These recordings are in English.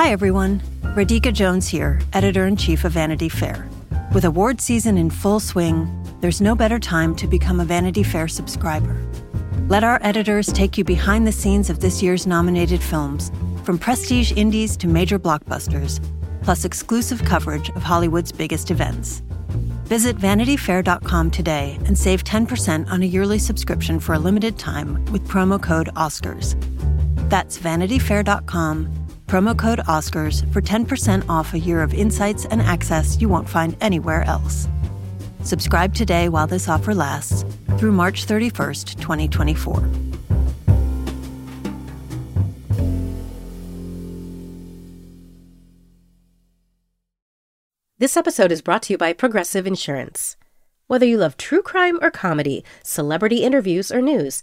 Hi, everyone. Radhika Jones here, editor in chief of Vanity Fair. With award season in full swing, there's no better time to become a Vanity Fair subscriber. Let our editors take you behind the scenes of this year's nominated films, from prestige indies to major blockbusters, plus exclusive coverage of Hollywood's biggest events. Visit vanityfair.com today and save 10% on a yearly subscription for a limited time with promo code OSCARS. That's vanityfair.com, promo code OSCARS for 10% off a year of insights and access you won't find anywhere else. Subscribe today while this offer lasts through March 31st, 2024. This episode is brought to you by Progressive Insurance. Whether you love true crime or comedy, celebrity interviews or news,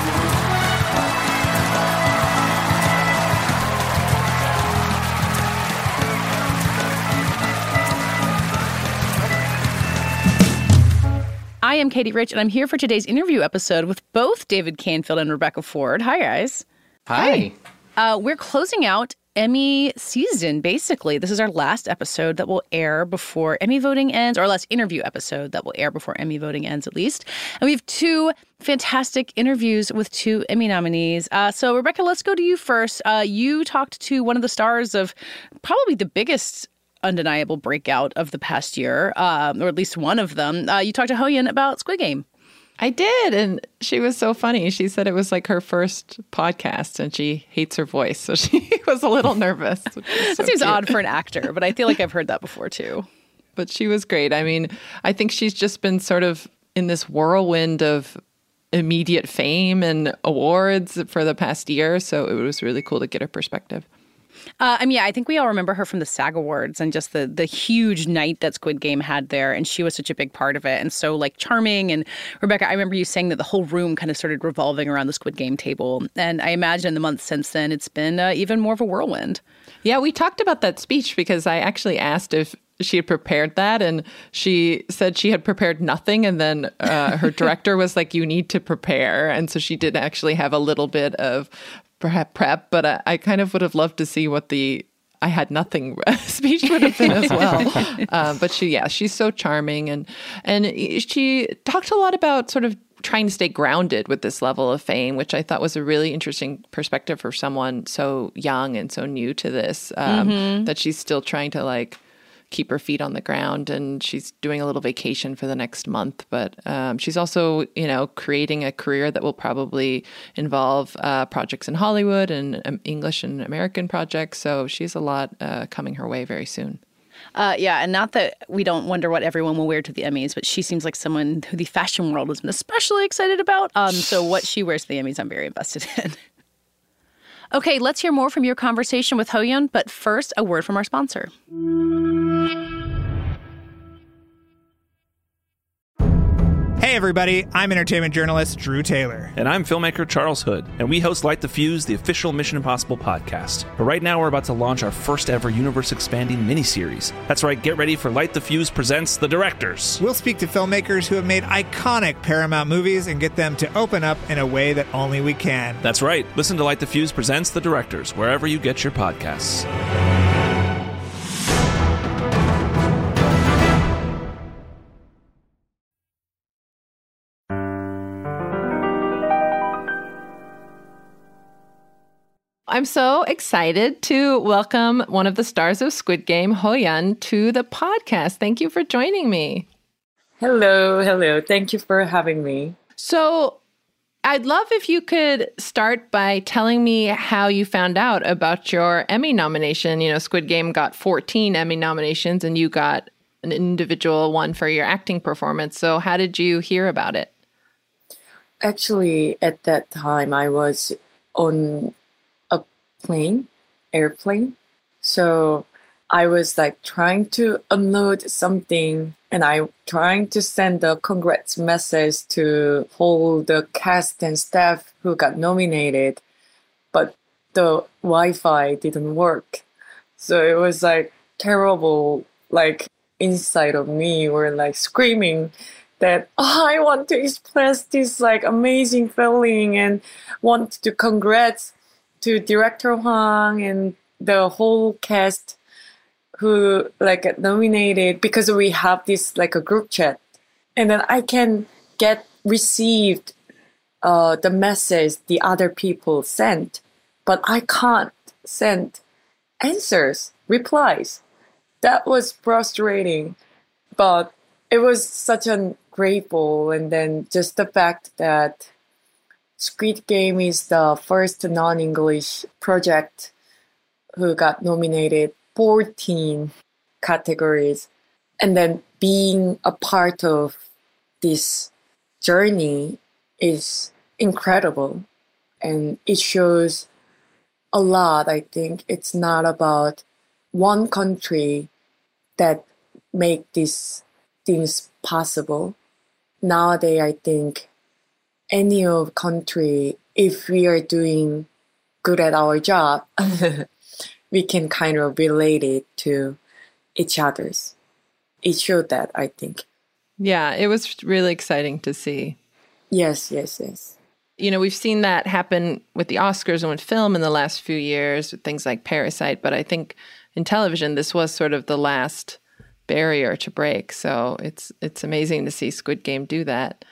Am Katie Rich, and I'm here for today's interview episode with both David Canfield and Rebecca Ford. Hi, guys. Hi. Uh, we're closing out Emmy season, basically. This is our last episode that will air before Emmy voting ends, or last interview episode that will air before Emmy voting ends, at least. And we have two fantastic interviews with two Emmy nominees. Uh, so, Rebecca, let's go to you first. Uh, you talked to one of the stars of probably the biggest undeniable breakout of the past year, um, or at least one of them. Uh, you talked to Hoyeon about Squid Game. I did. And she was so funny. She said it was like her first podcast and she hates her voice. So she was a little nervous. So that seems cute. odd for an actor, but I feel like I've heard that before too. But she was great. I mean, I think she's just been sort of in this whirlwind of immediate fame and awards for the past year. So it was really cool to get her perspective. Uh, I mean, yeah, I think we all remember her from the SAG Awards and just the the huge night that Squid Game had there, and she was such a big part of it, and so like charming. And Rebecca, I remember you saying that the whole room kind of started revolving around the Squid Game table, and I imagine in the months since then, it's been uh, even more of a whirlwind. Yeah, we talked about that speech because I actually asked if she had prepared that and she said she had prepared nothing and then uh, her director was like you need to prepare and so she did actually have a little bit of perhaps prep, but I, I kind of would have loved to see what the I had nothing speech would have been as well. uh, but she, yeah, she's so charming and and she talked a lot about sort of trying to stay grounded with this level of fame, which I thought was a really interesting perspective for someone so young and so new to this. Um, mm-hmm. That she's still trying to like keep her feet on the ground and she's doing a little vacation for the next month but um, she's also you know creating a career that will probably involve uh, projects in hollywood and um, english and american projects so she's a lot uh, coming her way very soon uh, yeah, and not that we don't wonder what everyone will wear to the Emmys, but she seems like someone who the fashion world has been especially excited about. Um, so what she wears to the Emmys, I'm very invested in. okay, let's hear more from your conversation with Hoyeon, but first, a word from our sponsor. Hey, everybody, I'm entertainment journalist Drew Taylor. And I'm filmmaker Charles Hood, and we host Light the Fuse, the official Mission Impossible podcast. But right now, we're about to launch our first ever universe expanding miniseries. That's right, get ready for Light the Fuse Presents The Directors. We'll speak to filmmakers who have made iconic Paramount movies and get them to open up in a way that only we can. That's right, listen to Light the Fuse Presents The Directors wherever you get your podcasts. I'm so excited to welcome one of the stars of Squid Game, Hoyeon, to the podcast. Thank you for joining me. Hello, hello. Thank you for having me. So, I'd love if you could start by telling me how you found out about your Emmy nomination. You know, Squid Game got 14 Emmy nominations and you got an individual one for your acting performance. So, how did you hear about it? Actually, at that time, I was on plane, airplane. So, I was like trying to unload something and I trying to send a congrats message to all the cast and staff who got nominated, but the Wi-Fi didn't work. So it was like terrible, like inside of me were like screaming that oh, I want to express this like amazing feeling and want to congrats to director Hwang and the whole cast who like nominated because we have this like a group chat and then I can get received uh, the message the other people sent, but I can't send answers, replies. That was frustrating, but it was such a grateful and then just the fact that Squid Game is the first non-English project who got nominated 14 categories. And then being a part of this journey is incredible. And it shows a lot, I think. It's not about one country that make these things possible. Nowadays, I think any of country, if we are doing good at our job, we can kind of relate it to each other's. It showed that, I think. Yeah, it was really exciting to see. Yes, yes, yes. You know, we've seen that happen with the Oscars and with film in the last few years, with things like Parasite, but I think in television this was sort of the last barrier to break. So it's it's amazing to see Squid Game do that.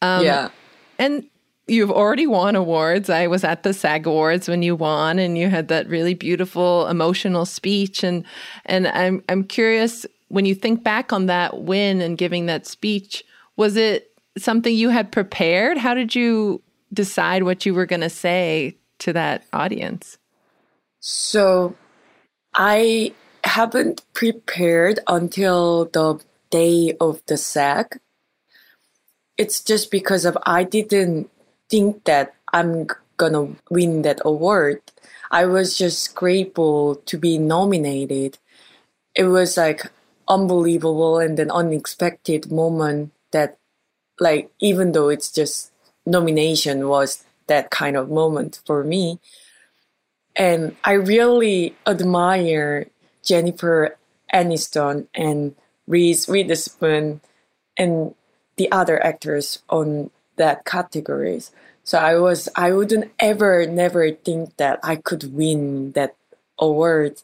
Um, yeah. And you've already won awards. I was at the SAG Awards when you won and you had that really beautiful emotional speech and and I'm I'm curious when you think back on that win and giving that speech, was it something you had prepared? How did you decide what you were going to say to that audience? So I haven't prepared until the day of the SAG. It's just because of I didn't think that I'm gonna win that award. I was just grateful to be nominated. It was like unbelievable and an unexpected moment that like even though it's just nomination was that kind of moment for me. And I really admire Jennifer Aniston and Reese Witherspoon and the other actors on that categories. So I was I wouldn't ever never think that I could win that award.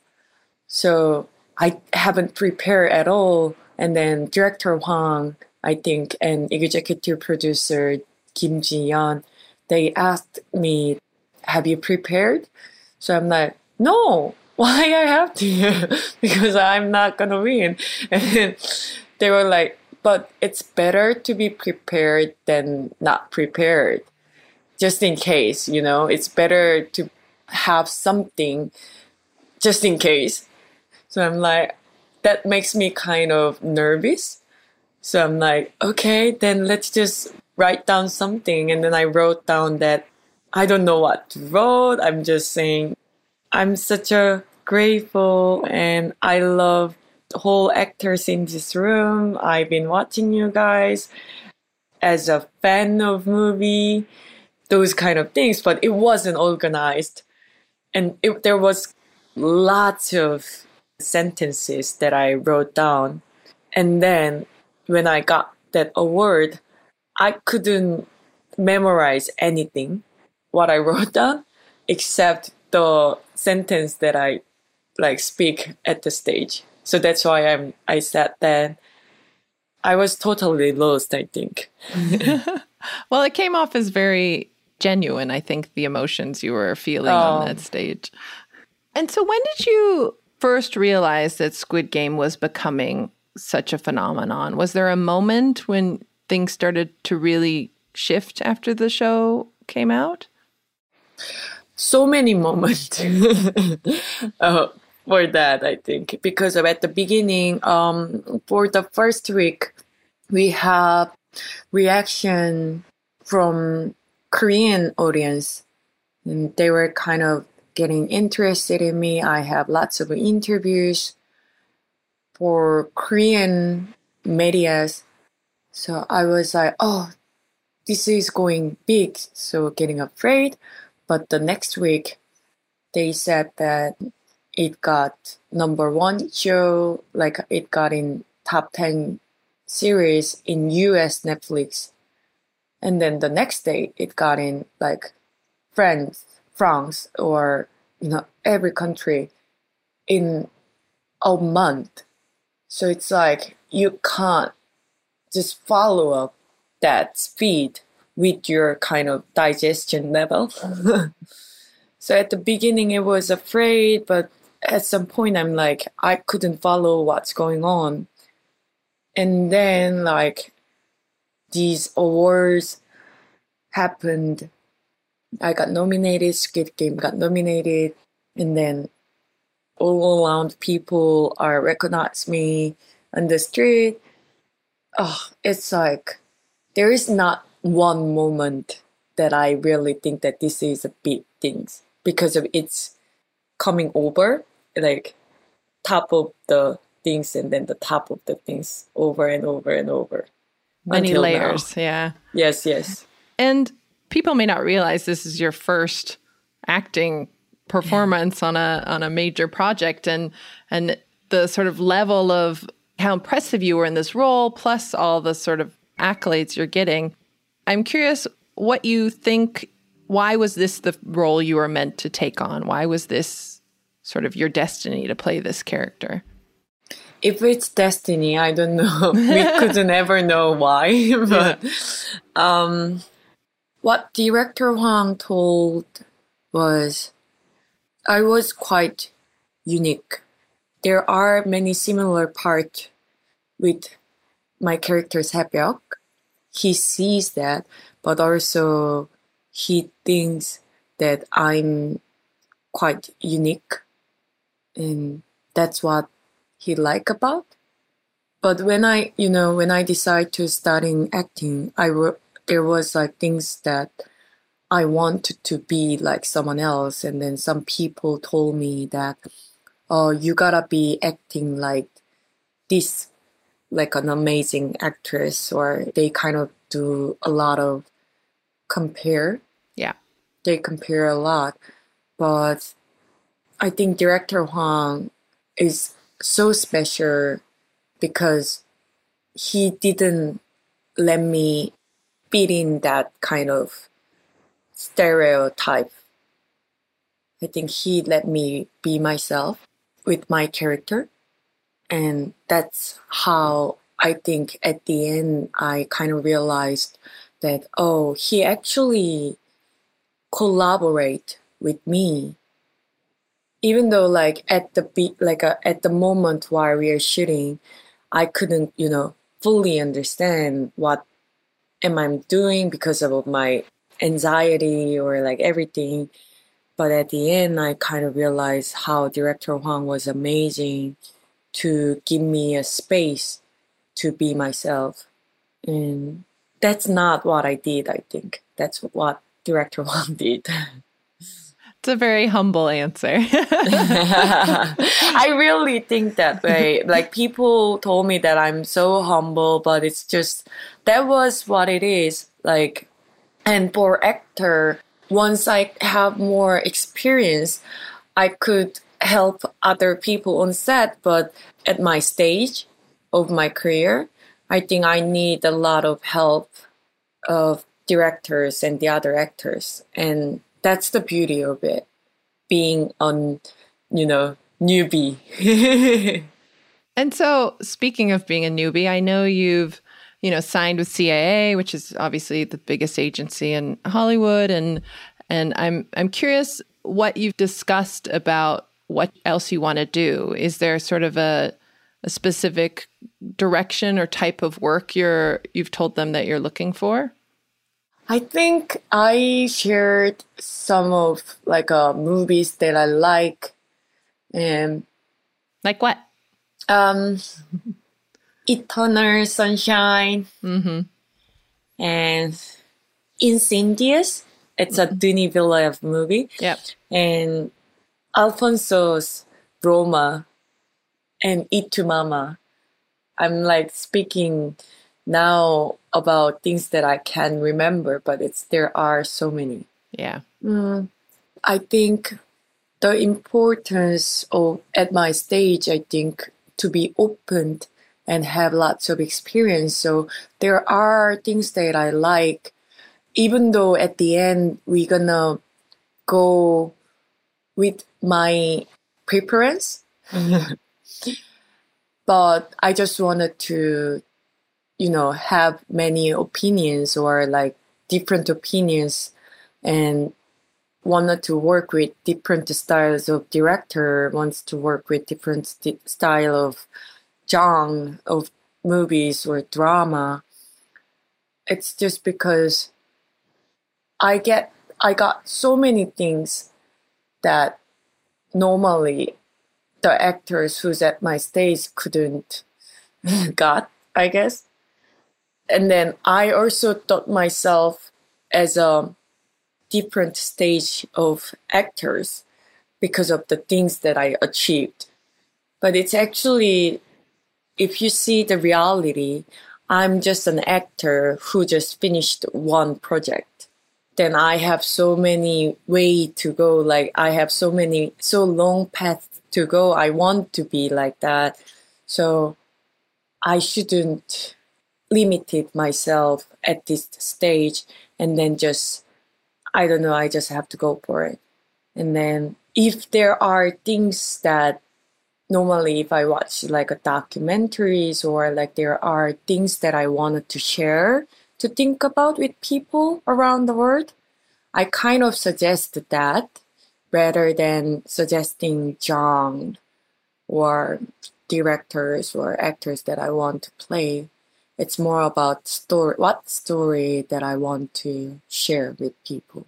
So I haven't prepared at all. And then director Hwang, I think, and executive producer Kim Ji Yeon, they asked me, "Have you prepared?" So I'm like, "No, why I have to? because I'm not gonna win." And they were like, but it's better to be prepared than not prepared just in case you know? It's better to have something just in case. So i'm like that makes me kind of nervous. So i'm like okay then let's just write down something. And then i wrote down that i don't know what to write i'm just saying i'm such a grateful and i love whole actors in this room. I've been watching you guys as a fan of movie, those kind of things, but it wasn't organized. And it, there was lots of sentences that I wrote down. And then when I got that award, I couldn't memorize anything what I wrote down except the sentence that I like speak at the stage. So that's why I'm I said that I was totally lost, I think. well, it came off as very genuine, I think, the emotions you were feeling oh. on that stage. And so when did you first realize that Squid Game was becoming such a phenomenon? Was there a moment when things started to really shift after the show came out? So many moments uh, for that, I think, because at the beginning, um, for the first week, we have reaction from Korean audience, and they were kind of getting interested in me. I have lots of interviews for Korean medias. So I was like, oh, this is going big. So getting afraid. But the next week, they said that it got number one show, like it got in top 10 series in US Netflix. And then the next day, it got in like France, France, or you know every country in a month. So it's like you can't just follow up that speed with your kind of digestion level. so at the beginning, it was afraid, but at some point, I'm like, I couldn't follow what's going on. And then, like, these awards happened. I got nominated, Squid Game got nominated, and then all around people are recognize me on the street. Oh, it's like there is not one moment that I really think that this is a big thing because of it's coming over like top of the things and then the top of the things over and over and over. Many layers, now. yeah. Yes, yes. And people may not realize this is your first acting performance on a on a major project and and the sort of level of how impressive you were in this role plus all the sort of accolades you're getting. I'm curious what you think why was this the role you were meant to take on? Why was this sort of your destiny to play this character? If it's destiny, I don't know. we couldn't ever know why. but um, what director Hwang told was I was quite unique. There are many similar parts with my character's Haebyuk. He sees that, but also he thinks that I'm quite unique and that's what he like about. But when i you know when i decided to start studying acting i wrote there was like things that i wanted to be like someone else. And then some people told me that oh you gotta be acting like this like an amazing actress or they kind of do a lot of compare. Yeah. They compare a lot. But I think director Hwang is so special because he didn't let me fit in that kind of stereotype. I think he let me be myself with my character. And that's how I think at the end I kind of realized that, oh, he actually collaborate with me even though like at the beat like uh, at the moment while we are shooting i couldn't you know fully understand what am i doing because of my anxiety or like everything. But at the end i kind of realized how director hwang was amazing to give me a space to be myself. And that's not what i did i think. That's what director hwang did It's a very humble answer. I really think that way. Like people told me that I'm so humble, but it's just that was what it is. Like, and for actor, once I have more experience, I could help other people on set. But at my stage of my career, I think I need a lot of help of directors and the other actors and that's the beauty of it being on you know newbie. And so speaking of being a newbie i know you've you know signed with caa which is obviously the biggest agency in hollywood and and i'm i'm curious what you've discussed about what else you want to do. Is there sort of a a specific direction or type of work you're you've told them that you're looking for I think I shared some of like uh, movies that I like, and like what? Um, Eternal Sunshine, mm-hmm. and Incendies. It's a Denis Villeneuve movie. Yep. And Alfonso's Roma and Y Tu Mama. I'm like speaking now about things that I can remember, but it's there are so many. Yeah. Mm, I think the importance of at my stage, I think to be open and have lots of experience. So there are things that I like, even though at the end we're gonna go with my preference. but I just wanted to, you know, have many opinions or like different opinions and wanted to work with different styles of director, wants to work with different st- style of genre of movies or drama. It's just because I get I got so many things that normally the actors who's at my stage couldn't got, I guess. And then I also thought myself as a different stage of actors because of the things that I achieved. But it's actually, if you see the reality, I'm just an actor who just finished one project. Then I have so many way to go. Like I have so many, so long path to go. I want to be like that. So I shouldn't limit it myself at this stage and then just I don't know, I just have to go for it. And then if there are things that normally if I watch like a documentaries or like there are things that I wanted to share to think about with people around the world, I kind of suggest that rather than suggesting genre or directors or actors that I want to play. It's more about story, what story that I want to share with people.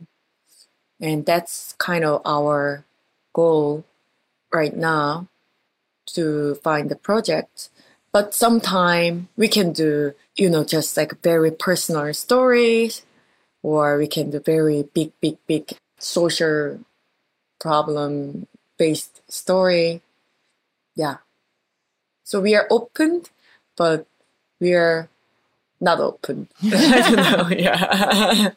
And that's kind of our goal right now to find the project. But sometime we can do, you know, just like very personal stories, or we can do very big, big, big social problem based story. Yeah. So we are open, but we are not open. I don't know. Yeah.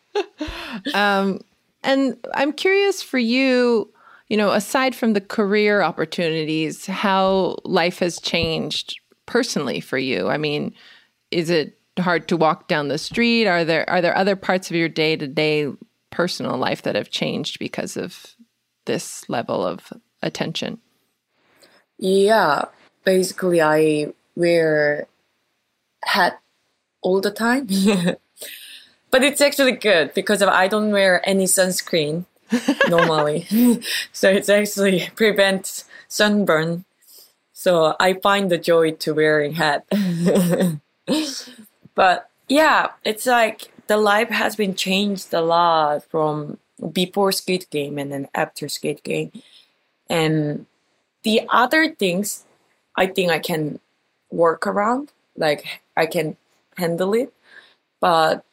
um, and I'm curious for you, you know, aside from the career opportunities, how life has changed personally for you. I mean, is it hard to walk down the street? Are there are there other parts of your day to day personal life that have changed because of this level of attention? Yeah, basically, I wear hat all the time. but it's actually good because I don't wear any sunscreen normally. so it's actually prevents sunburn. So I find the joy to wearing hat. but yeah, it's like the life has been changed a lot from before Squid Game and then after Squid Game. And the other things I think I can work around, like I can handle it. But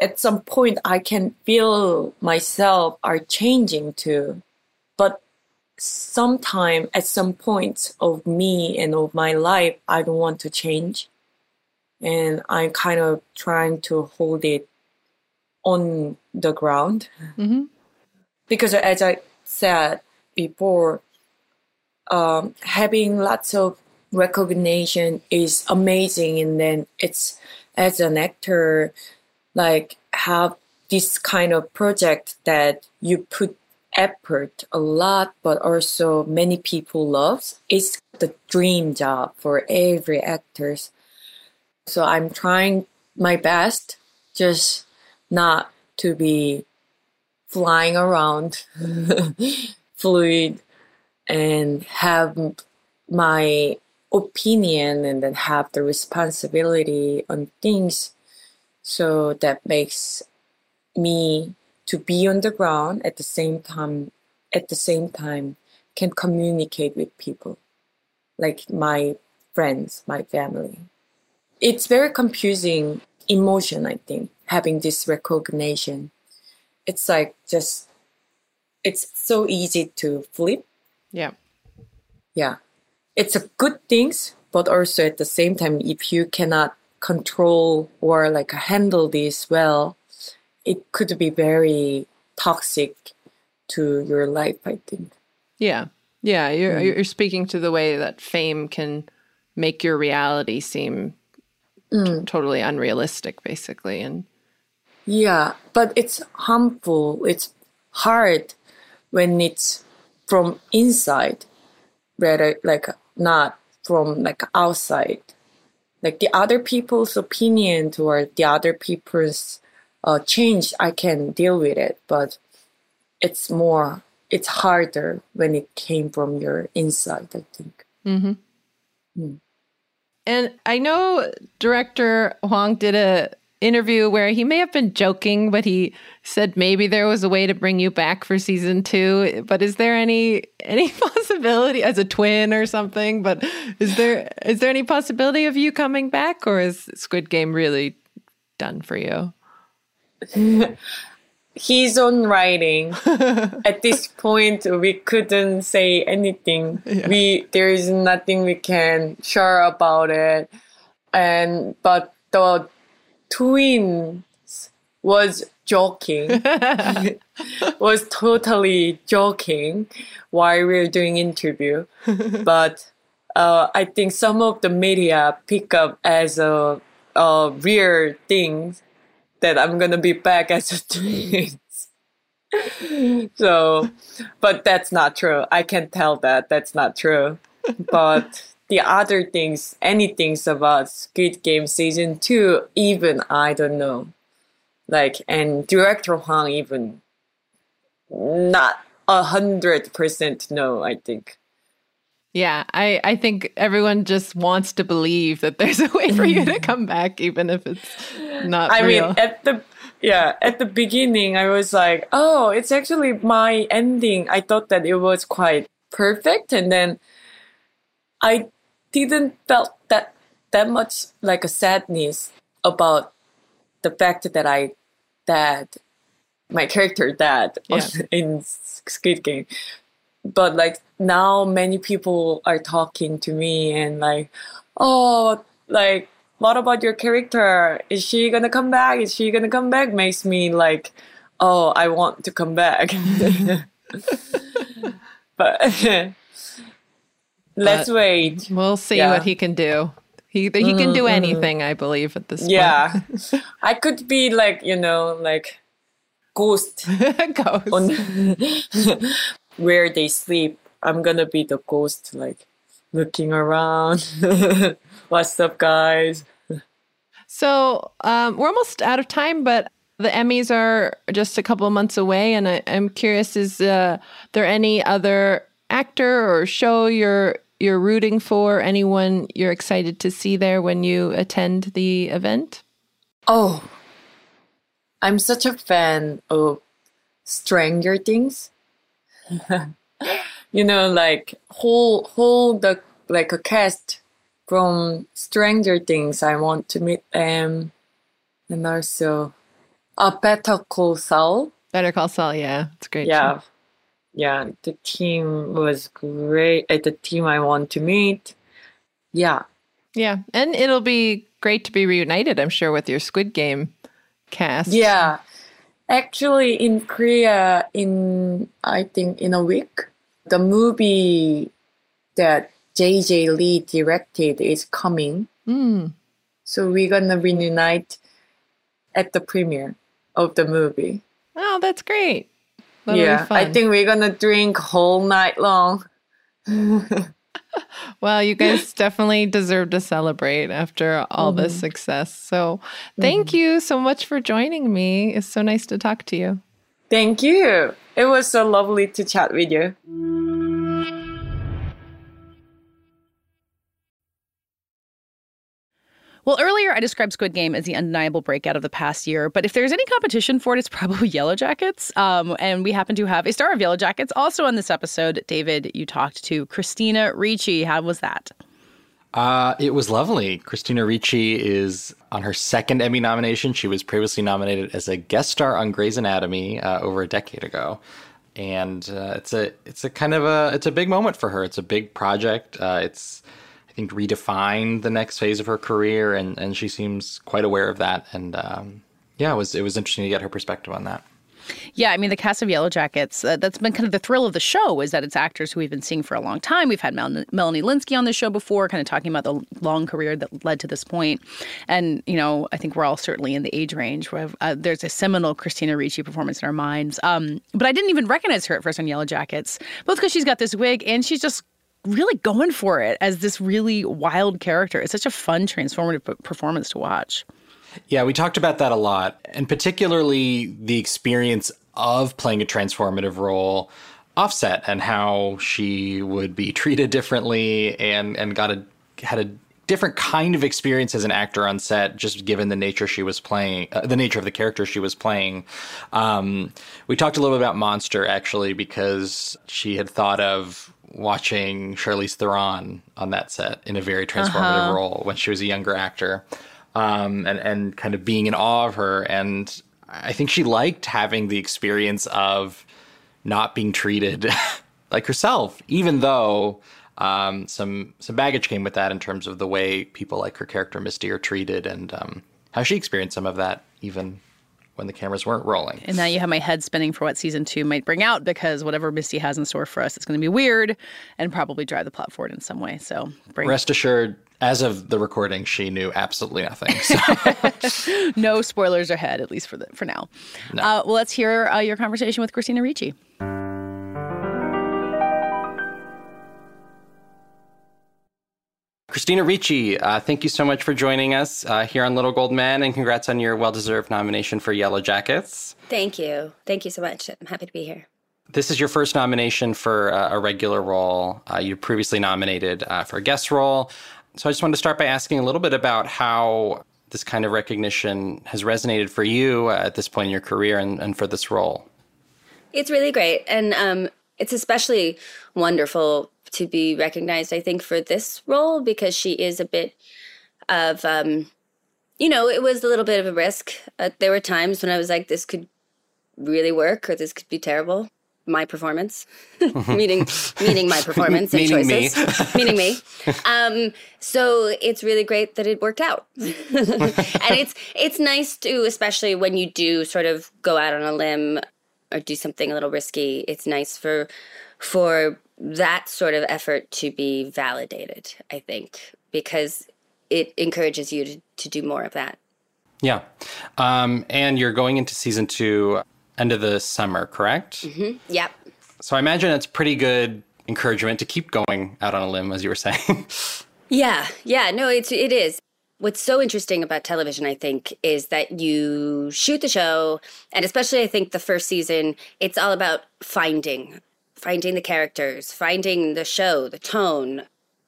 at some point I can feel myself are changing too. But sometime at some point of me and of my life I don't want to change. And I'm kind of trying to hold it on the ground. Mm-hmm. Because as I said before, um, having lots of recognition is amazing. And then it's as an actor, like have this kind of project that you put effort a lot, but also many people loves. It's the dream job for every actors. So I'm trying my best, just not to be flying around fluid and have my opinion and then have the responsibility on things. So that makes me to be on the ground at the same time at the same time can communicate with people like my friends my family. It's very confusing emotion i think having this recognition. It's like just it's so easy to flip. Yeah. yeah it's a good things but also at the same time if you cannot control or like handle this well it could be very toxic to your life i think Yeah. Yeah. You're, Mm. you're speaking to the way that fame can make your reality seem Mm. totally unrealistic, basically. And yeah but it's harmful it's hard when it's from inside rather like not from like outside like the other people's opinion or the other people's uh, change i can deal with it but it's more it's harder when it came from your inside i think Mhm. Mm. And I know director Hwang did a interview where he may have been joking, but he said maybe there was a way to bring you back for season two. But is there any any possibility as a twin or something? But is there is there any possibility of you coming back, or is Squid Game really done for you? he's on writing at this point we couldn't say anything we there is nothing we can share about it and but the twins was joking was totally joking while we were doing interview but uh, i think some of the media pick up as a, a real thing that I'm gonna be back as a twins. so, but that's not true. I can tell that that's not true. But the other things, any things about Squid Game season two, even I don't know. Like, and director Hwang even not a hundred percent no. I think. Yeah, I, I think everyone just wants to believe that there's a way for you to come back, even if it's not I real. mean, at the yeah, at the beginning, I was like, oh, it's actually my ending. I thought that it was quite perfect, and then I didn't felt that that much like a sadness about the fact that I that my character died Yeah. in Squid Game. But like now, many people are talking to me and like, oh, like what about your character? Is she gonna come back? Is she gonna come back? Makes me like, oh, I want to come back. but let's But wait. We'll see Yeah. what he can do. He he can do Mhm, mhm. anything, I believe, at this Yeah, point. I could be like you know like ghost ghost on where they sleep. I'm gonna be the ghost, like looking around. What's up, guys? So um, we're almost out of time, but the Emmys are just a couple of months away, and I, I'm curious: is uh, there any other actor or show you're you're rooting for? Anyone you're excited to see there when you attend the event? Oh, I'm such a fan of Stranger Things. you know, like whole whole the like a cast from Stranger Things. I want to meet them, and also a Better Call Saul. Better Call Saul, yeah, it's great. Yeah, show. Yeah. The team was great. Uh, the team I want to meet. Yeah, yeah, and it'll be great to be reunited. I'm sure with your Squid Game cast. Yeah. Actually, in Korea, in I think in a week, the movie that JJ Lee directed is coming. Mm. So we're gonna reunite at the premiere of the movie. Oh, that's great. That'll yeah. I think we're gonna drink whole night long. Well, you guys definitely deserve to celebrate after all this Mhm. success. So, thank you so much for joining me. It's so nice to talk to you. Thank you. It was so lovely to chat with you. Well, earlier I described Squid Game as the undeniable breakout of the past year, but if there's any competition for it, it's probably Yellowjackets. Um, and we happen to have a star of Yellowjackets also on this episode. David, you talked to Christina Ricci. How was that? Uh, it was lovely. Christina Ricci is on her second Emmy nomination. She was previously nominated as a guest star on Grey's Anatomy uh, over a decade ago, and uh, it's a it's a kind of a it's a big moment for her. It's a big project. Uh, it's think redefined the next phase of her career, and and she seems quite aware of that. And um, yeah, it was it was interesting to get her perspective on that. Yeah, I mean, the cast of Yellowjackets, uh, that's been kind of the thrill of the show is that it's actors who we've been seeing for a long time. We've had Mel- Melanie Lynskey on the show before, kind of talking about the long career that led to this point. And, you know, I think we're all certainly in the age range where uh, there's a seminal Christina Ricci performance in our minds. Um, but I didn't even recognize her at first on Yellowjackets, both because she's got this wig and she's just really going for it as this really wild character. It's such a fun, transformative performance to watch. Yeah, we talked about that a lot, and particularly the experience of playing a transformative role offset and how she would be treated differently and and got a had a different kind of experience as an actor on set just given the nature she was playing uh, the nature of the character she was playing um, we talked a little bit about monster actually because she had thought of watching Charlize Theron on that set in a very transformative uh-huh. role when she was a younger actor um, and and kind of being in awe of her. And I think she liked having the experience of not being treated like herself, even though um, some some baggage came with that in terms of the way people like her character Misty are treated and um, how she experienced some of that even when the cameras weren't rolling. And now you have my head spinning for what season two might bring out because whatever Misty has in store for us, it's going to be weird and probably drive the plot forward in some way. So bring- rest assured, as of the recording, she knew absolutely nothing. So. no spoilers ahead, at least for the, for now. No. Uh, well, let's hear uh, your conversation with Christina Ricci. Christina Ricci, uh, thank you so much for joining us uh, here on Little Gold Men, and congrats on your well deserved nomination for Yellowjackets. Thank you. Thank you so much. I'm happy to be here. This is your first nomination for uh, a regular role. Uh, you previously nominated uh, for a guest role. So I just wanted to start by asking a little bit about how this kind of recognition has resonated for you at this point in your career and, and for this role. It's really great. And um, it's especially wonderful to be recognized, I think, for this role because she is a bit of, um, you know, it was a little bit of a risk. Uh, there were times when I was like, this could really work or this could be terrible my performance, meaning meaning my performance and meaning choices, me. meaning me. Um, so it's really great that it worked out, and it's it's nice to, especially when you do sort of go out on a limb or do something a little risky. It's nice for for that sort of effort to be validated. I think because it encourages you to, to do more of that. Yeah, um, and you're going into season two end of the summer, correct? Mm-hmm. Yep. So I imagine it's pretty good encouragement to keep going out on a limb, as you were saying. yeah, yeah, no, it's it is. What's so interesting about television, I think, is that you shoot the show, and especially I think the first season, it's all about finding, finding the characters, finding the show, the tone,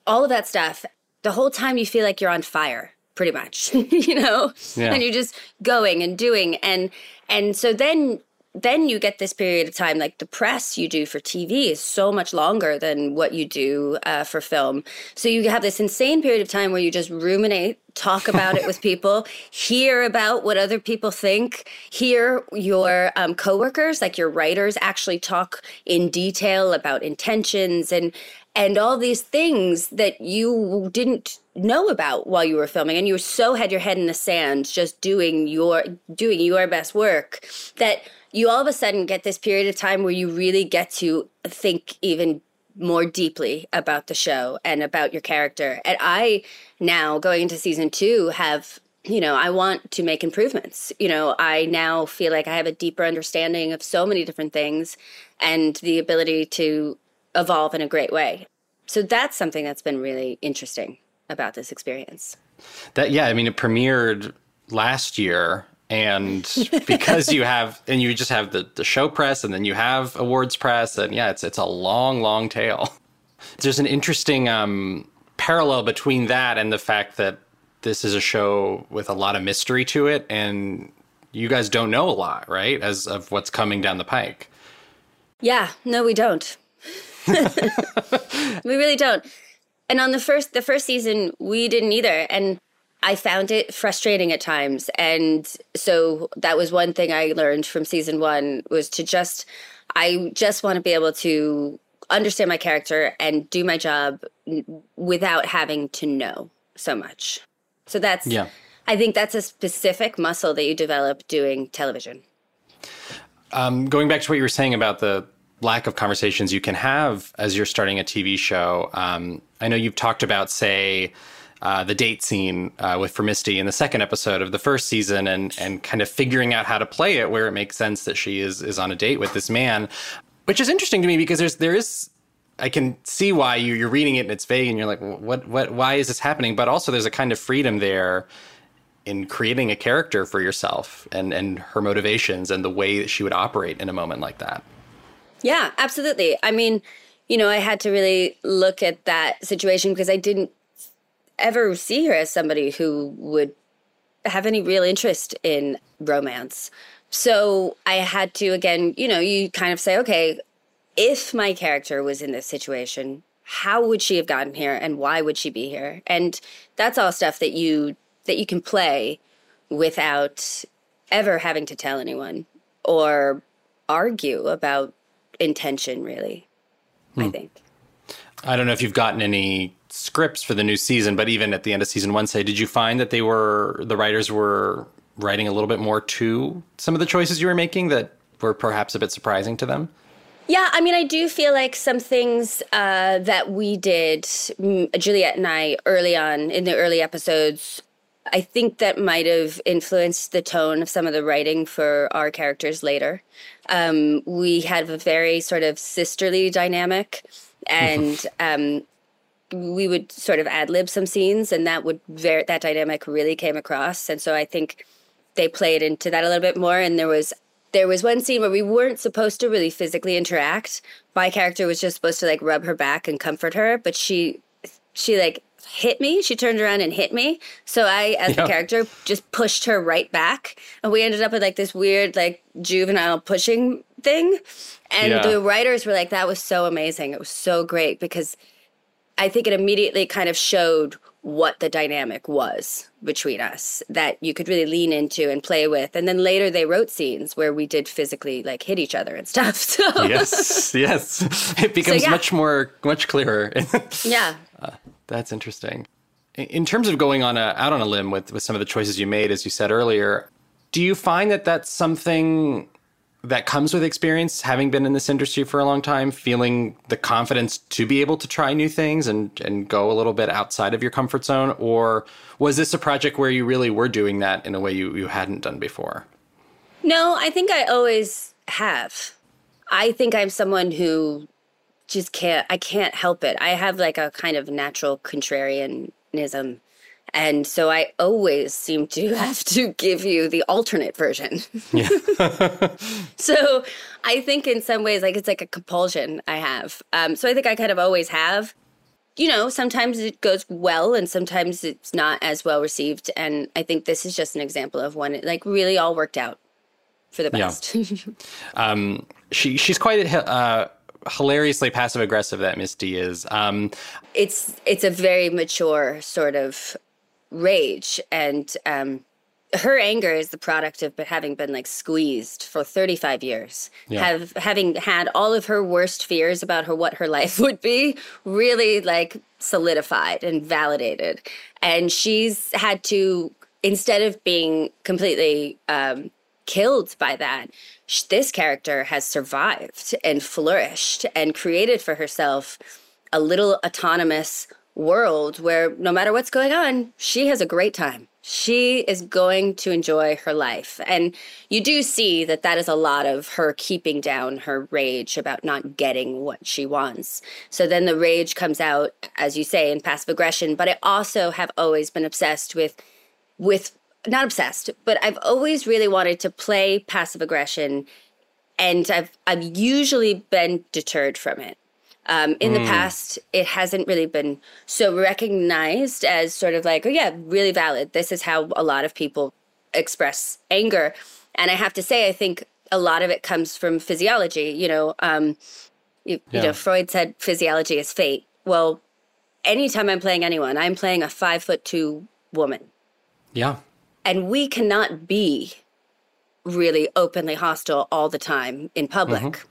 all of that stuff. The whole time you feel like you're on fire pretty much you know yeah. and you're just going and doing and and so then then you get this period of time like the press you do for tv is so much longer than what you do uh, for film. So you have this insane period of time where you just ruminate talk about it with people hear about what other people think hear your um, coworkers like your writers actually talk in detail about intentions and and all these things that you didn't know about while you were filming and you were so had your head in the sand just doing your doing your best work that you all of a sudden get this period of time where you really get to think even more deeply about the show and about your character. And I now going into season 2 have you know, I want to make improvements. You know, I now feel like I have a deeper understanding of so many different things and the ability to evolve in a great way. So that's something that's been really interesting about this experience. That yeah, I mean it premiered last year and because you have and you just have the, the show press and then you have awards press and yeah it's it's a long long tail there's an interesting um, parallel between that and the fact that this is a show with a lot of mystery to it, and you guys don't know a lot, right? As of what's coming down the pike. Yeah, no, we don't. we really don't. And on the first the first season, we didn't either. And I found it frustrating at times. And so that was one thing I learned from season one was to just I just want to be able to understand my character and do my job without having to know so much. So that's yeah. I think that's a specific muscle that you develop doing television. Um, going back to what you were saying about the lack of conversations you can have as you're starting a TV show, um, I know you've talked about, say, uh, the date scene uh, with for Misty in the second episode of the first season, and and kind of figuring out how to play it where it makes sense that she is is on a date with this man, which is interesting to me because there's there is I can see why you, you're reading it and it's vague and you're like, what, what, why is this happening? But also, there's a kind of freedom there in creating a character for yourself and and her motivations and the way that she would operate in a moment like that. Yeah, absolutely. I mean, you know, I had to really look at that situation because I didn't ever see her as somebody who would have any real interest in romance. So I had to, again, you know, you kind of say, okay, if my character was in this situation, how would she have gotten here and why would she be here? And that's all stuff that you that you can play without ever having to tell anyone or argue about intention really. Hmm. I think. I don't know if you've gotten any scripts for the new season, but even at the end of season one, say, did you find that they were the writers were writing a little bit more to some of the choices you were making that were perhaps a bit surprising to them? Yeah, I mean, I do feel like some things uh, that we did, Juliette and I, early on in the early episodes, I think that might have influenced the tone of some of the writing for our characters later. Um, we had a very sort of sisterly dynamic, and um, we would sort of ad lib some scenes, and that would ver- that dynamic really came across. And so I think they played into that a little bit more. And there was there was one scene where we weren't supposed to really physically interact. My character was just supposed to like rub her back and comfort her, but she she like hit me. She turned around and hit me. So I, as the character, just pushed her right back, and we ended up with like this weird like juvenile pushing thing. And yeah. the writers were like, "That was so amazing. It was so great because." I think it immediately kind of showed what the dynamic was between us that you could really lean into and play with. And then later they wrote scenes where we did physically like hit each other and stuff. So yes, yes, it becomes so, yeah. much more, much clearer. yeah, that's interesting. In terms of going on a, out on a limb with with some of the choices you made, as you said earlier, do you find that that's something that comes with experience, having been in this industry for a long time, feeling the confidence to be able to try new things and and go a little bit outside of your comfort zone, or was this a project where you really were doing that in a way you, you hadn't done before? No, I think I always have. I think I'm someone who just can't I can't help it. I have like a kind of natural contrarianism and so I always seem to have to give you the alternate version. Yeah. so I think in some ways, like it's like a compulsion I have. Um, so I think I kind of always have. You know, sometimes it goes well and sometimes it's not as well received. And I think this is just an example of one, it like really all worked out for the best. Yeah. um, she she's quite uh, hilariously passive aggressive. That Misty is. Um, it's it's a very mature sort of rage and um, her anger is the product of having been like squeezed for 35 years yeah. have having had all of her worst fears about her what her life would be really like solidified and validated and she's had to instead of being completely um, killed by that this character has survived and flourished and created for herself a little autonomous world where no matter what's going on, she has a great time. She is going to enjoy her life. And you do see that that is a lot of her keeping down her rage about not getting what she wants. So then the rage comes out, as you say, in passive aggression. But I also have always been obsessed with, with, not obsessed, but I've always really wanted to play passive aggression. And I've, I've usually been deterred from it Um, in the Mm. past, it hasn't really been so recognized as sort of like, oh, yeah, really valid. This is how a lot of people express anger. And I have to say, I think a lot of it comes from physiology. You know, um, you, you know, Freud said physiology is fate. Well, anytime I'm playing anyone, I'm playing a five foot two woman. Yeah. And we cannot be really openly hostile all the time in public. Mhm.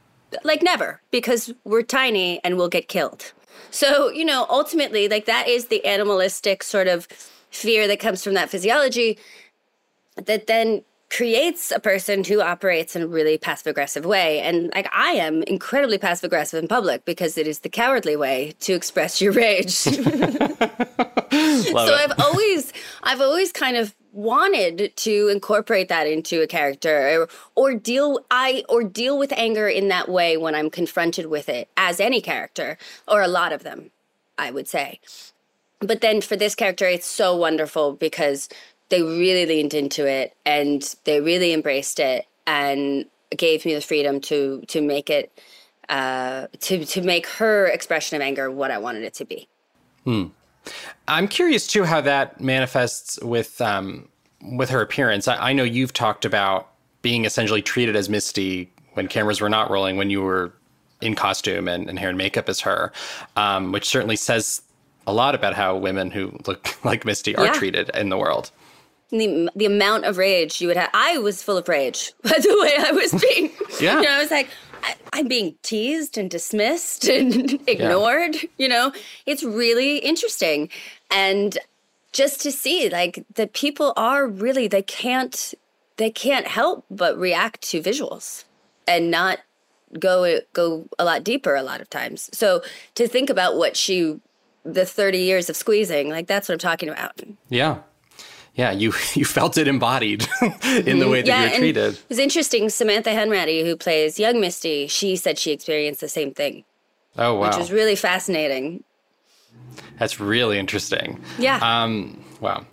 Like never, because we're tiny and we'll get killed. So, you know, ultimately, like that is the animalistic sort of fear that comes from that physiology that then creates a person who operates in a really passive aggressive way. And like I am incredibly passive aggressive in public because it is the cowardly way to express your rage. so I've always I've always kind of wanted to incorporate that into a character or, or deal I or deal with anger in that way when I'm confronted with it as any character or a lot of them, I would say. But then for this character it's so wonderful because they really leaned into it and they really embraced it and gave me the freedom to to make it uh, to to make her expression of anger what I wanted it to be. Hmm. I'm curious too how that manifests with um, with her appearance. I, I know you've talked about being essentially treated as Misty when cameras were not rolling, when you were in costume and, and hair and makeup as her, um, which certainly says a lot about how women who look like Misty are Yeah. treated in the world. The the amount of rage you would have. I was full of rage by the way I was being. Yeah. You know, I was like, I, I'm being teased and dismissed and ignored. You know, it's really interesting, and just to see like that people are really they can't they can't help but react to visuals and not go go a lot deeper a lot of times. So to think about what she the 30 years of squeezing like that's what I'm talking about. Yeah. Yeah, you you felt it embodied in the way that you were treated. It was interesting. Samantha Hanratty, who plays young Misty, she said she experienced the same thing, Oh wow. which was really fascinating. That's really interesting. Yeah. Um, wow.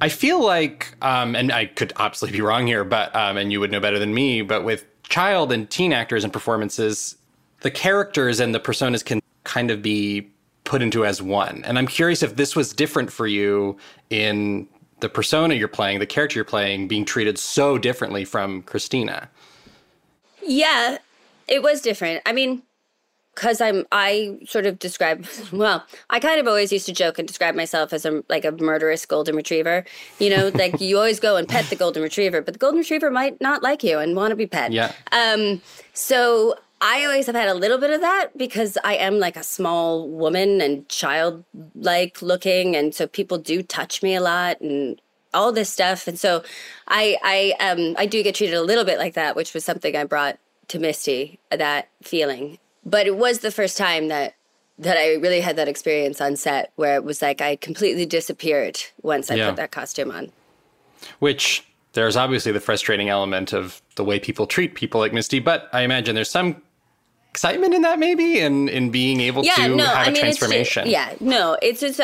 I feel like, um, and I could obviously be wrong here, but um, and you would know better than me, but with child and teen actors and performances, the characters and the personas can kind of be put into as one. And I'm curious if this was different for you in the persona you're playing, the character you're playing, being treated so differently from Christina. Yeah, it was different. I mean, because I'm, I sort of describe, well, I kind of always used to joke and describe myself as a like a murderous golden retriever. You know, like you always go and pet the golden retriever, but the golden retriever might not like you and want to be pet. Yeah. Um, so I always have had a little bit of that because I am like a small woman and childlike looking, and so people do touch me a lot and all this stuff, and so I I um I do get treated a little bit like that, which was something I brought to Misty that feeling. But it was the first time that that I really had that experience on set where it was like I completely disappeared once I Yeah. put that costume on. which there's obviously the frustrating element of the way people treat people like Misty, but I imagine there's some excitement in that maybe in in being able to have a transformation. It's, yeah, no, it's just,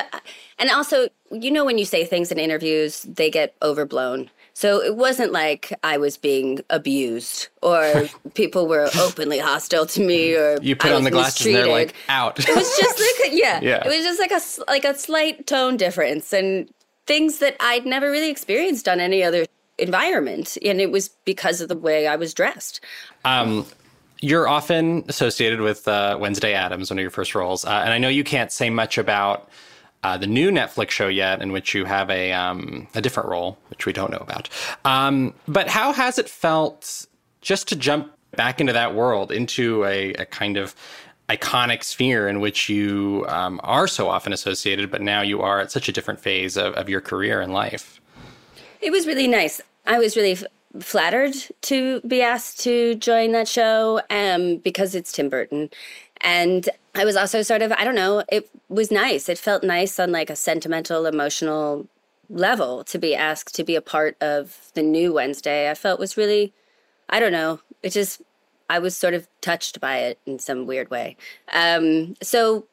and also, you know, when you say things in interviews, they get overblown. So it wasn't like I was being abused or people were openly hostile to me or You put I on the glasses and they're like out. It was just like a, yeah, Yeah. it was just like a like a slight tone difference and things that I'd never really experienced on any other environment, and it was because of the way I was dressed. Um, you're often associated with uh, Wednesday Addams, one of your first roles, uh, and I know you can't say much about uh, the new Netflix show yet, in which you have a um, a different role, which we don't know about. Um, but how has it felt just to jump back into that world, into a, a kind of iconic sphere in which you um, are so often associated, but now you are at such a different phase of, of your career and life? It was really nice. I was really flattered to be asked to join that show um, because it's Tim Burton. And I was also sort of, I don't know, it was nice. It felt nice on like a sentimental, emotional level to be asked to be a part of the new Wednesday. I felt was really, I don't know, it just, I was sort of touched by it in some weird way. Um, so,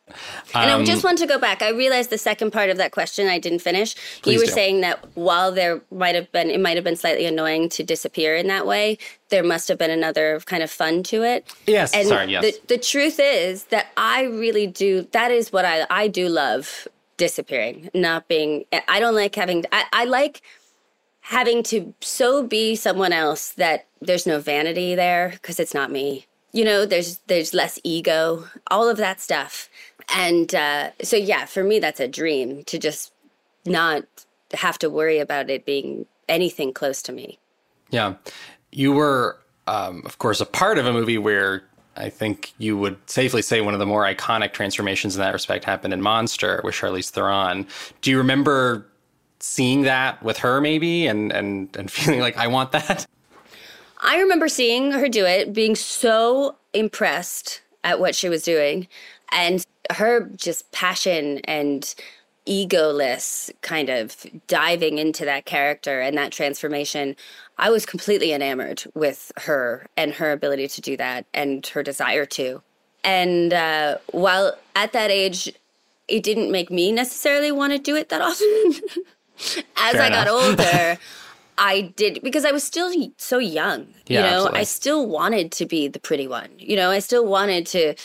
and Um, I just want to go back. I realized the second part of that question I didn't finish. You were do. saying that while there might have been, it might have been slightly annoying to disappear in that way, there must have been another kind of fun to it. Yes, And sorry, yes. The, the truth is that I really do, that is what I, I do love disappearing, not being, I don't like having, I, I like having to so be someone else that there's no vanity there because it's not me you know there's there's less ego all of that stuff and uh, so yeah for me that's a dream to just not have to worry about it being anything close to me Yeah. You were, um, of course, a part of a movie where I think you would safely say one of the more iconic transformations in that respect happened in Monster with Charlize Theron. Do you remember seeing that with her maybe and, and, and feeling like I want that? I remember seeing her do it, being so impressed at what she was doing, and her just passion and egoless kind of diving into that character and that transformation. I was completely enamored with her and her ability to do that and her desire to. And uh, while at that age, it didn't make me necessarily want to do it that often. As Fair I got older, I did because I was still so young. Yeah, you know, absolutely. I still wanted to be the pretty one. You know, I still wanted to.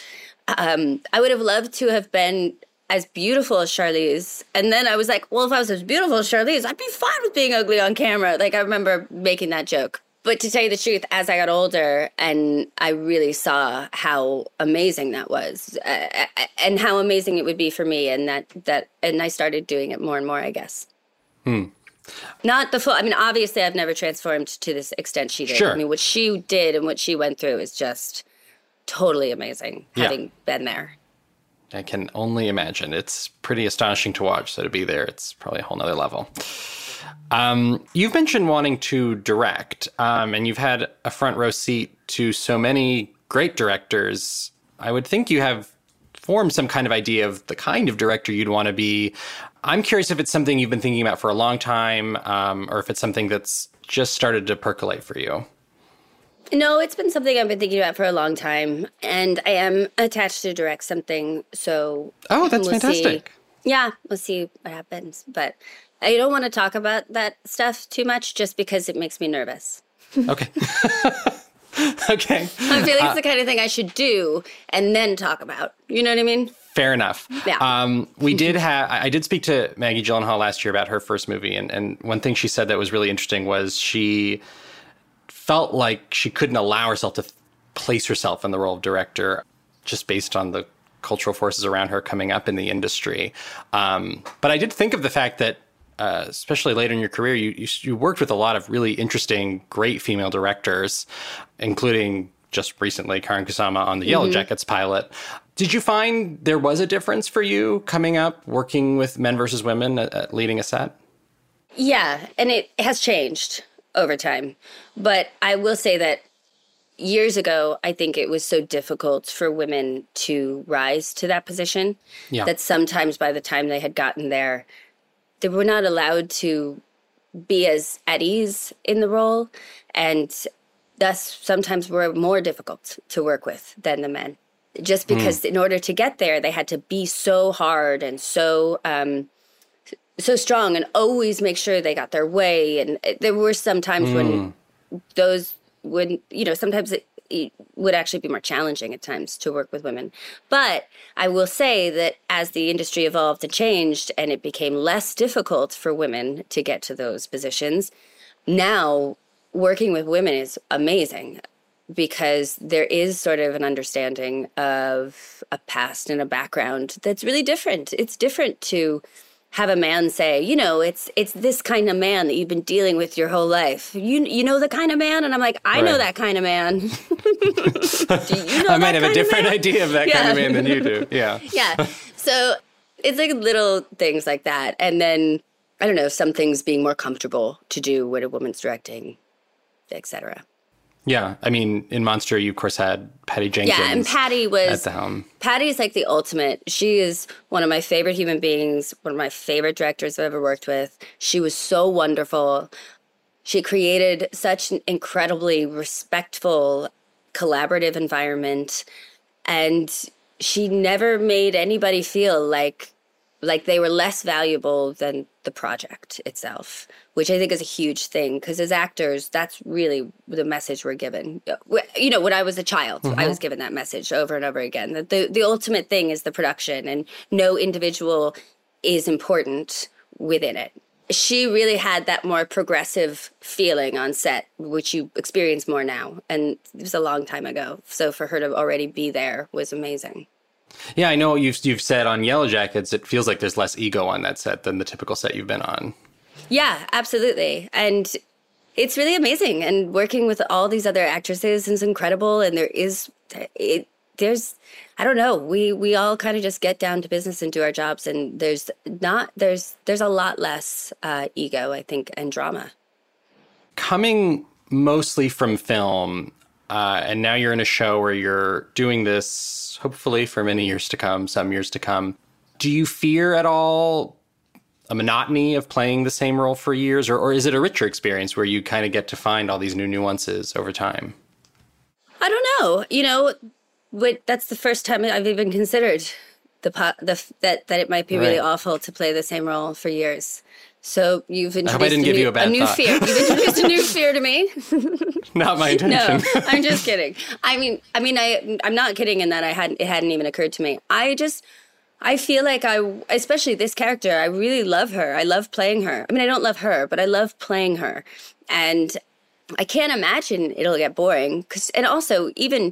Um, I would have loved to have been as beautiful as Charlize, and then I was like, well, if I was as beautiful as Charlize, I'd be fine with being ugly on camera. Like I remember making that joke. But to tell you the truth, as I got older and I really saw how amazing that was, uh, and how amazing it would be for me, and that that, and I started doing it more and more, I guess. Hmm. Not the full. I mean, obviously, I've never transformed to this extent she did. Sure. I mean, what she did and what she went through is just totally amazing. Yeah. Having been there. I can only imagine. It's pretty astonishing to watch. So to be there, it's probably a whole nother level. Um, you've mentioned wanting to direct, um, and you've had a front row seat to so many great directors. I would think you have formed some kind of idea of the kind of director you'd want to be. I'm curious if it's something you've been thinking about for a long time, um, or if it's something that's just started to percolate for you. No, it's been something I've been thinking about for a long time, and I am attached to direct something. So Oh, that's we'll see. fantastic. Yeah, we'll see what happens. But I don't want to talk about that stuff too much, just because it makes me nervous. Okay. okay. I feel like Uh, it's the kind of thing I should do and then talk about. You know what I mean? Fair enough. Yeah. Um, we did have. I did speak to Maggie Gyllenhaal last year about her first movie, and and one thing she said that was really interesting was she felt like she couldn't allow herself to place herself in the role of director, just based on the cultural forces around her coming up in the industry. Um, but I did think of the fact that. Uh, especially later in your career, you, you you worked with a lot of really interesting, great female directors, including just recently Karyn Kusama on the Yellow Mhm. Jackets pilot. Did you find there was a difference for you coming up working with men versus women at, at leading a set? Yeah, and it has changed over time. But I will say that years ago, I think it was so difficult for women to rise to that position Yeah. that sometimes by the time they had gotten there, they were not allowed to be as at ease in the role and thus sometimes were more difficult to work with than the men just Hmm. because in order to get there they had to be so hard and so um so strong and always make sure they got their way. And there were some times when those would you know sometimes it, it would actually be more challenging at times to work with women. But i will say that as the industry evolved and changed and it became less difficult for women to get to those positions now working with women is amazing because there is sort of an understanding of a past and a background that's really different it's different to have a man say, you know, it's it's this kind of man that you've been dealing with your whole life. You you know the kind of man, and I'm like, I know that kind of man. do you know I might have a different idea of that kind of man than you do. Yeah. yeah. So it's like little things like that, and then I don't know, some things being more comfortable to do when a woman's directing, etc. Yeah. I mean, in Monster, you of course had Patty Jenkins. Yeah, and Patty was at the helm. Patty is like the ultimate. She is one of my favorite human beings, one of my favorite directors I've ever worked with. She was so wonderful. She created such an incredibly respectful collaborative environment and she never made anybody feel like like they were less valuable than the project itself, which I think is a huge thing because as actors, that's really the message we're given. You know, when I was a child, mm-hmm. I was given that message over and over again. That the the ultimate thing is the production, and no individual is important within it. She really had that more progressive feeling on set, which you experience more now, and it was a long time ago. So for her to already be there was amazing. Yeah, I know you've you've said on Yellowjackets it feels like there's less ego on that set than the typical set you've been on. Yeah, absolutely. And it's really amazing and working with all these other actresses is incredible and there is it there's I don't know, we we all kind of just get down to business and do our jobs and there's not there's there's a lot less uh, ego, I think, and drama. Coming mostly from film, uh, and now you're in a show where you're doing this, hopefully for many years to come, some years to come. Do you fear at all a monotony of playing the same role for years, or, or is it a richer experience where you kind of get to find all these new nuances over time? I don't know. You know, that's the first time I've even considered the, the that that it might be really awful to play the same role for years. So you've introduced a, new, a, a new fear. You've introduced a new fear to me. not my intention. no, I'm just kidding. I mean, I mean, I I'm not kidding in that I hadn't it hadn't even occurred to me. I just I feel like I, especially this character, I really love her. I love playing her. I mean, I don't love her, but I love playing her, and I can't imagine it'll get boring. Cause, and also, even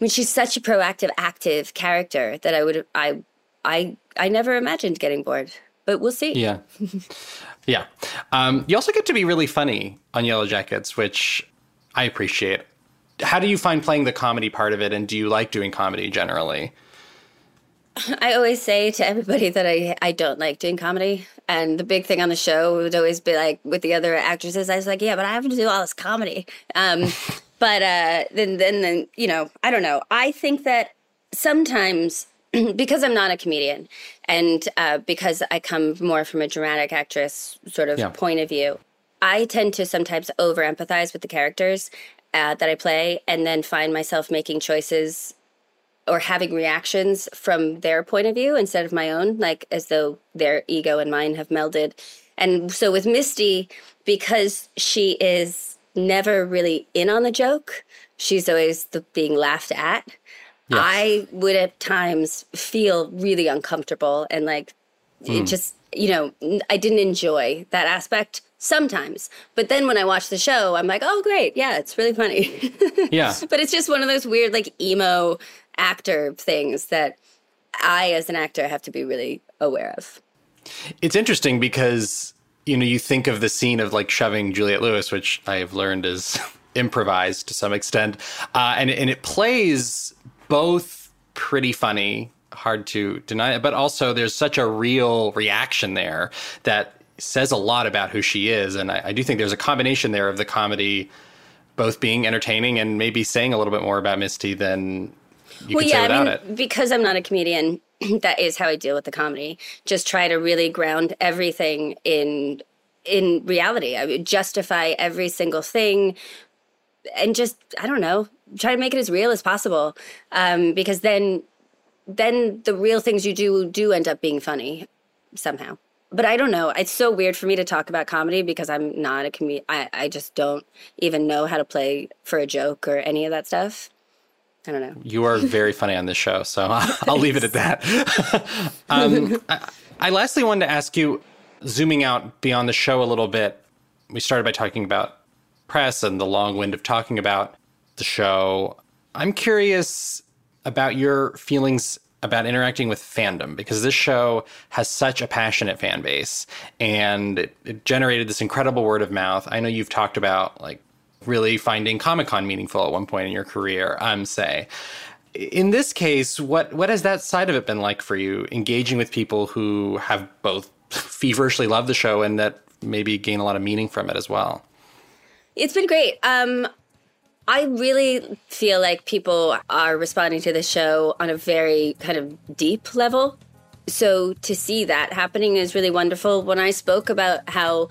I mean, she's such a proactive, active character that I would, I, I, I never imagined getting bored. But we'll see. Yeah. Yeah. Um, you also get to be really funny on Yellowjackets, which I appreciate. How do you find playing the comedy part of it, and do you like doing comedy generally? I always say to everybody that I, I don't like doing comedy. And the big thing on the show would always be like with the other actresses, I was like, yeah, but I have to do all this comedy. Um, but uh, then, then, then, you know, I don't know. I think that sometimes because I'm not a comedian and uh, because I come more from a dramatic actress sort of yeah. point of view, I tend to sometimes over empathize with the characters uh, that I play and then find myself making choices or having reactions from their point of view instead of my own, like as though their ego and mine have melded. And so with Misty, because she is never really in on the joke, she's always the, being laughed at. Yes. I would at times feel really uncomfortable and like mm. it just, you know, I didn't enjoy that aspect sometimes. But then when I watch the show, I'm like, oh, great. Yeah, it's really funny. yeah. But it's just one of those weird, like, emo actor things that I, as an actor, have to be really aware of. It's interesting because, you know, you think of the scene of like shoving Juliette Lewis, which I have learned is improvised to some extent. Uh, and, and it plays both pretty funny, hard to deny it, but also there's such a real reaction there that says a lot about who she is. And I, I do think there's a combination there of the comedy both being entertaining and maybe saying a little bit more about Misty than you well, yeah, I mean, it. Because I'm not a comedian, that is how I deal with the comedy. Just try to really ground everything in in reality. I would justify every single thing and just I don't know, try to make it as real as possible, um, because then then the real things you do do end up being funny somehow. But I don't know. It's so weird for me to talk about comedy because I'm not a comedian. I, just don't even know how to play for a joke or any of that stuff. I don't know. You are very funny on this show, so I'll leave it at that. um, I, I lastly wanted to ask you, zooming out beyond the show a little bit, we started by talking about press and the long wind of talking about the show. I'm curious about your feelings about interacting with fandom because this show has such a passionate fan base and it, it generated this incredible word of mouth. I know you've talked about like really finding Comic Con meaningful at one point in your career, um, say. In this case, what what has that side of it been like for you, engaging with people who have both feverishly loved the show and that maybe gain a lot of meaning from it as well? It's been great. Um, I really feel like people are responding to the show on a very kind of deep level. So to see that happening is really wonderful. When I spoke about how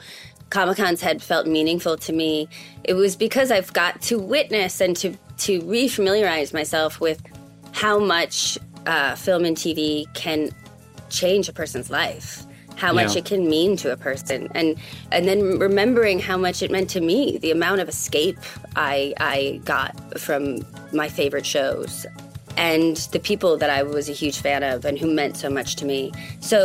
Comic Cons had felt meaningful to me, it was because I've got to witness and to to refamiliarize myself with how much uh, film and TV can change a person's life how much Yeah. it can mean to a person. And and then remembering how much it meant to me the amount of escape i i got from my favorite shows and the people that i was a huge fan of and who meant so much to me. So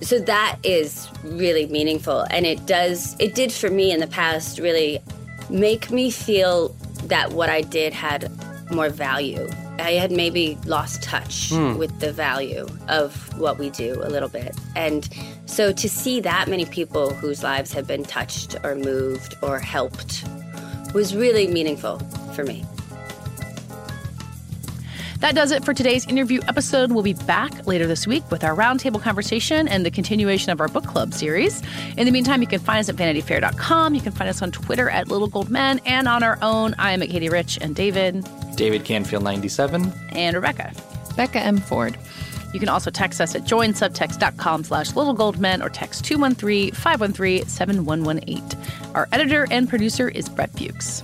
so that is really meaningful. And it does it did for me in the past really make me feel that what i did had more value i had maybe lost touch Hmm. with the value of what we do a little bit and so to see that many people whose lives have been touched or moved or helped was really meaningful for me That does it for today's interview episode. We'll be back later this week with our roundtable conversation and the continuation of our book club series. In the meantime, you can find us at vanityfair.com. You can find us on Twitter at Little Gold Men and on our own. I am at Katie Rich and David David Canfield 97. and Rebecca. Becca M. Ford. You can also text us at joinsubtext.com slash littlegoldmen or text 213-513-7118. Our editor and producer is Brett Bukes.